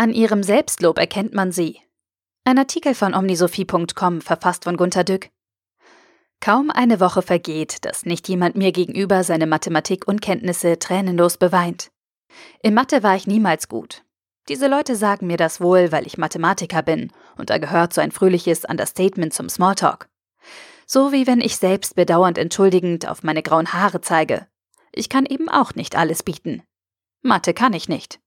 An ihrem Selbstlob erkennt man sie. Ein Artikel von omnisophie.com, verfasst von Gunter Dück. Kaum eine Woche vergeht, dass nicht jemand mir gegenüber seine Mathematikunkenntnisse tränenlos beweint. In Mathe war ich niemals gut. Diese Leute sagen mir das wohl, weil ich Mathematiker bin, und da gehört so ein fröhliches Understatement zum Smalltalk. So wie wenn ich selbst bedauernd entschuldigend auf meine grauen Haare zeige. Ich kann eben auch nicht alles bieten. Mathe kann ich nicht.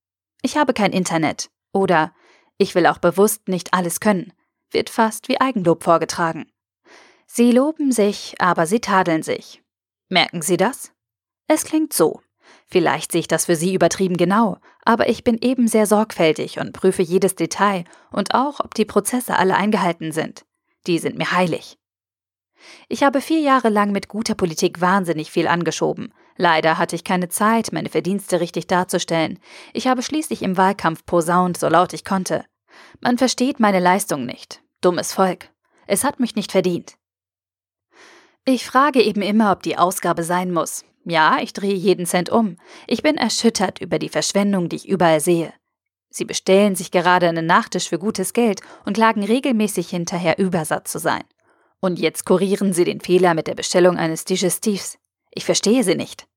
Ich habe kein Internet. Oder ich will auch bewusst nicht alles können. Wird fast wie Eigenlob vorgetragen. Sie loben sich, aber sie tadeln sich. Merken Sie das? Es klingt so. Vielleicht sehe ich das für Sie übertrieben genau, aber ich bin eben sehr sorgfältig und prüfe jedes Detail und auch, ob die Prozesse alle eingehalten sind. Die sind mir heilig. Ich habe vier Jahre lang mit guter Politik wahnsinnig viel angeschoben. Leider hatte ich keine Zeit, meine Verdienste richtig darzustellen. Ich habe schließlich im Wahlkampf posaunt, so laut ich konnte. Man versteht meine Leistung nicht. Dummes Volk. Es hat mich nicht verdient. Ich frage eben immer, ob die Ausgabe sein muss. Ja, ich drehe jeden Cent um. Ich bin erschüttert über die Verschwendung, die ich überall sehe. Sie bestellen sich gerade einen Nachtisch für gutes Geld und klagen regelmäßig hinterher, Übersatz zu sein. Und jetzt kurieren sie den Fehler mit der Bestellung eines Digestivs. Ich verstehe sie nicht.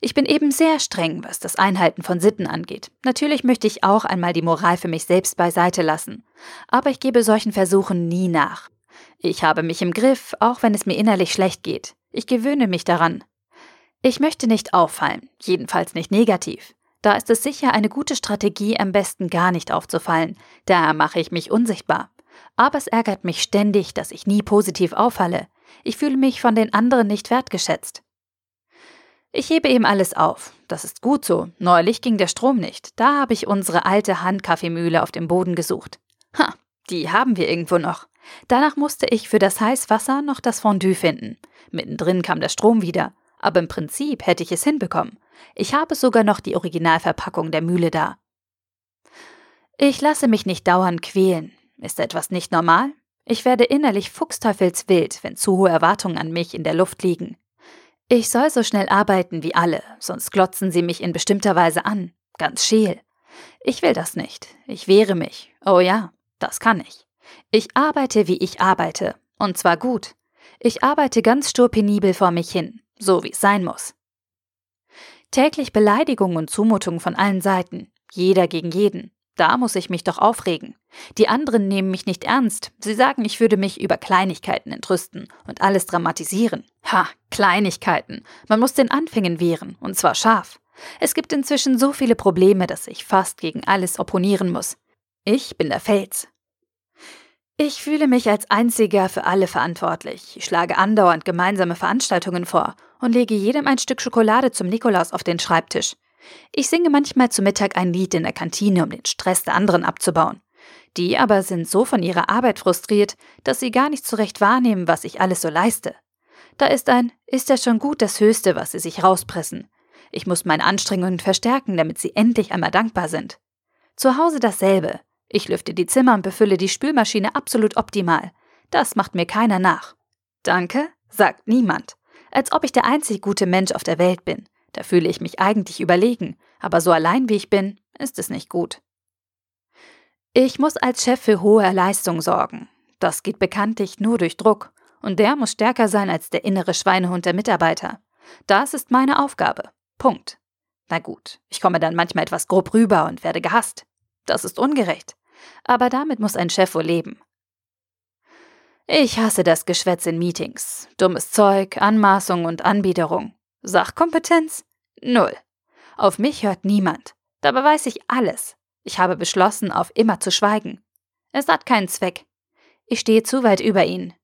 Ich bin eben sehr streng, was das Einhalten von Sitten angeht. Natürlich möchte ich auch einmal die Moral für mich selbst beiseite lassen. Aber ich gebe solchen Versuchen nie nach. Ich habe mich im Griff, auch wenn es mir innerlich schlecht geht. Ich gewöhne mich daran. Ich möchte nicht auffallen, jedenfalls nicht negativ. Da ist es sicher eine gute Strategie, am besten gar nicht aufzufallen. Da mache ich mich unsichtbar. Aber es ärgert mich ständig, dass ich nie positiv auffalle. Ich fühle mich von den anderen nicht wertgeschätzt. Ich hebe eben alles auf. Das ist gut so. Neulich ging der Strom nicht. Da habe ich unsere alte Handkaffeemühle auf dem Boden gesucht. Ha, die haben wir irgendwo noch. Danach musste ich für das Heißwasser noch das Fondue finden. Mittendrin kam der Strom wieder. Aber im Prinzip hätte ich es hinbekommen. Ich habe sogar noch die Originalverpackung der Mühle da. Ich lasse mich nicht dauernd quälen. Ist etwas nicht normal? Ich werde innerlich fuchsteufelswild, wenn zu hohe Erwartungen an mich in der Luft liegen. Ich soll so schnell arbeiten wie alle, sonst glotzen sie mich in bestimmter Weise an, ganz scheel. Ich will das nicht. Ich wehre mich. Oh ja, das kann ich. Ich arbeite, wie ich arbeite, und zwar gut. Ich arbeite ganz stur penibel vor mich hin, so wie es sein muss. Täglich Beleidigungen und Zumutungen von allen Seiten, jeder gegen jeden. Da muss ich mich doch aufregen. Die anderen nehmen mich nicht ernst. Sie sagen, ich würde mich über Kleinigkeiten entrüsten und alles dramatisieren. Ha, Kleinigkeiten. Man muss den Anfängen wehren, und zwar scharf. Es gibt inzwischen so viele Probleme, dass ich fast gegen alles opponieren muss. Ich bin der Fels. Ich fühle mich als Einziger für alle verantwortlich. Ich schlage andauernd gemeinsame Veranstaltungen vor und lege jedem ein Stück Schokolade zum Nikolaus auf den Schreibtisch. Ich singe manchmal zu Mittag ein Lied in der Kantine, um den Stress der anderen abzubauen. Die aber sind so von ihrer Arbeit frustriert, dass sie gar nicht so recht wahrnehmen, was ich alles so leiste. Da ist ein, ist ja schon gut das Höchste, was sie sich rauspressen. Ich muss meine Anstrengungen verstärken, damit sie endlich einmal dankbar sind. Zu Hause dasselbe. Ich lüfte die Zimmer und befülle die Spülmaschine absolut optimal. Das macht mir keiner nach. Danke, sagt niemand. Als ob ich der einzig gute Mensch auf der Welt bin. Da fühle ich mich eigentlich überlegen, aber so allein wie ich bin, ist es nicht gut. Ich muss als Chef für hohe Leistung sorgen. Das geht bekanntlich nur durch Druck, und der muss stärker sein als der innere Schweinehund der Mitarbeiter. Das ist meine Aufgabe. Punkt. Na gut, ich komme dann manchmal etwas grob rüber und werde gehasst. Das ist ungerecht. Aber damit muss ein Chef wohl leben. Ich hasse das Geschwätz in Meetings. Dummes Zeug, Anmaßung und Anbiederung. Sachkompetenz? Null. Auf mich hört niemand. Dabei weiß ich alles. Ich habe beschlossen, auf immer zu schweigen. Es hat keinen Zweck. Ich stehe zu weit über ihn.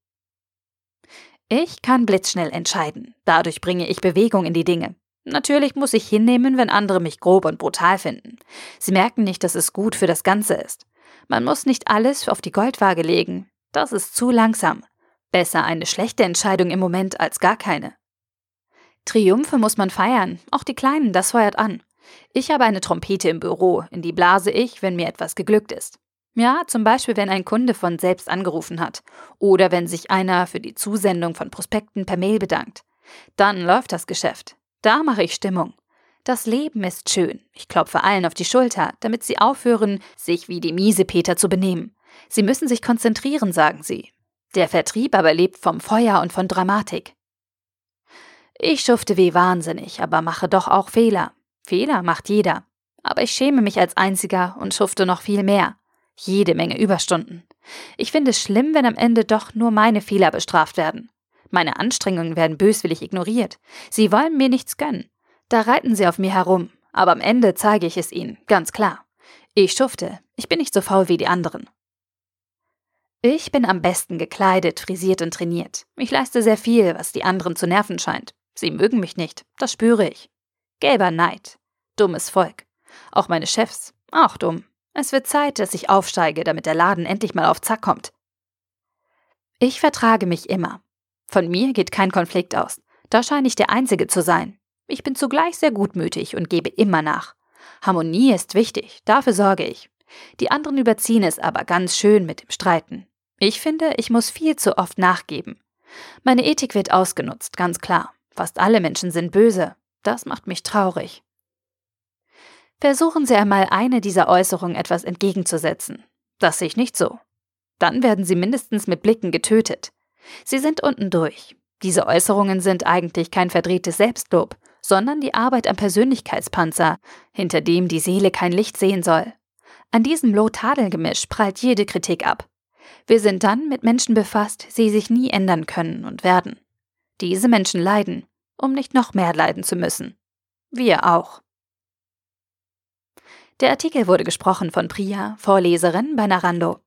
Ich kann blitzschnell entscheiden. Dadurch bringe ich Bewegung in die Dinge. Natürlich muss ich hinnehmen, wenn andere mich grob und brutal finden. Sie merken nicht, dass es gut für das Ganze ist. Man muss nicht alles auf die Goldwaage legen. Das ist zu langsam. Besser eine schlechte Entscheidung im Moment als gar keine. Triumphe muss man feiern, auch die kleinen, das feuert an. Ich habe eine Trompete im Büro, in die blase ich, wenn mir etwas geglückt ist. Ja, zum Beispiel, wenn ein Kunde von selbst angerufen hat oder wenn sich einer für die Zusendung von Prospekten per Mail bedankt. Dann läuft das Geschäft. Da mache ich Stimmung. Das Leben ist schön. Ich klopfe allen auf die Schulter, damit sie aufhören, sich wie die miese Peter zu benehmen. Sie müssen sich konzentrieren, sagen sie. Der Vertrieb aber lebt vom Feuer und von Dramatik. Ich schufte wie wahnsinnig, aber mache doch auch Fehler. Fehler macht jeder. Aber ich schäme mich als Einziger und schufte noch viel mehr. Jede Menge Überstunden. Ich finde es schlimm, wenn am Ende doch nur meine Fehler bestraft werden. Meine Anstrengungen werden böswillig ignoriert. Sie wollen mir nichts gönnen. Da reiten sie auf mir herum, aber am Ende zeige ich es ihnen, ganz klar. Ich schufte, ich bin nicht so faul wie die anderen. Ich bin am besten gekleidet, frisiert und trainiert. Ich leiste sehr viel, was die anderen zu nerven scheint. Sie mögen mich nicht, das spüre ich. Gelber Neid. Dummes Volk. Auch meine Chefs. Auch dumm. Es wird Zeit, dass ich aufsteige, damit der Laden endlich mal auf Zack kommt. Ich vertrage mich immer. Von mir geht kein Konflikt aus. Da scheine ich der Einzige zu sein. Ich bin zugleich sehr gutmütig und gebe immer nach. Harmonie ist wichtig, dafür sorge ich. Die anderen überziehen es aber ganz schön mit dem Streiten. Ich finde, ich muss viel zu oft nachgeben. Meine Ethik wird ausgenutzt, ganz klar. Fast alle Menschen sind böse. Das macht mich traurig. Versuchen Sie einmal eine dieser Äußerungen etwas entgegenzusetzen. Das sehe ich nicht so. Dann werden Sie mindestens mit Blicken getötet. Sie sind unten durch. Diese Äußerungen sind eigentlich kein verdrehtes Selbstlob, sondern die Arbeit am Persönlichkeitspanzer, hinter dem die Seele kein Licht sehen soll. An diesem Low-Tadel-Gemisch prallt jede Kritik ab. Wir sind dann mit Menschen befasst, die sich nie ändern können und werden. Diese Menschen leiden, um nicht noch mehr leiden zu müssen. Wir auch. Der Artikel wurde gesprochen von Priya, Vorleserin bei Narando.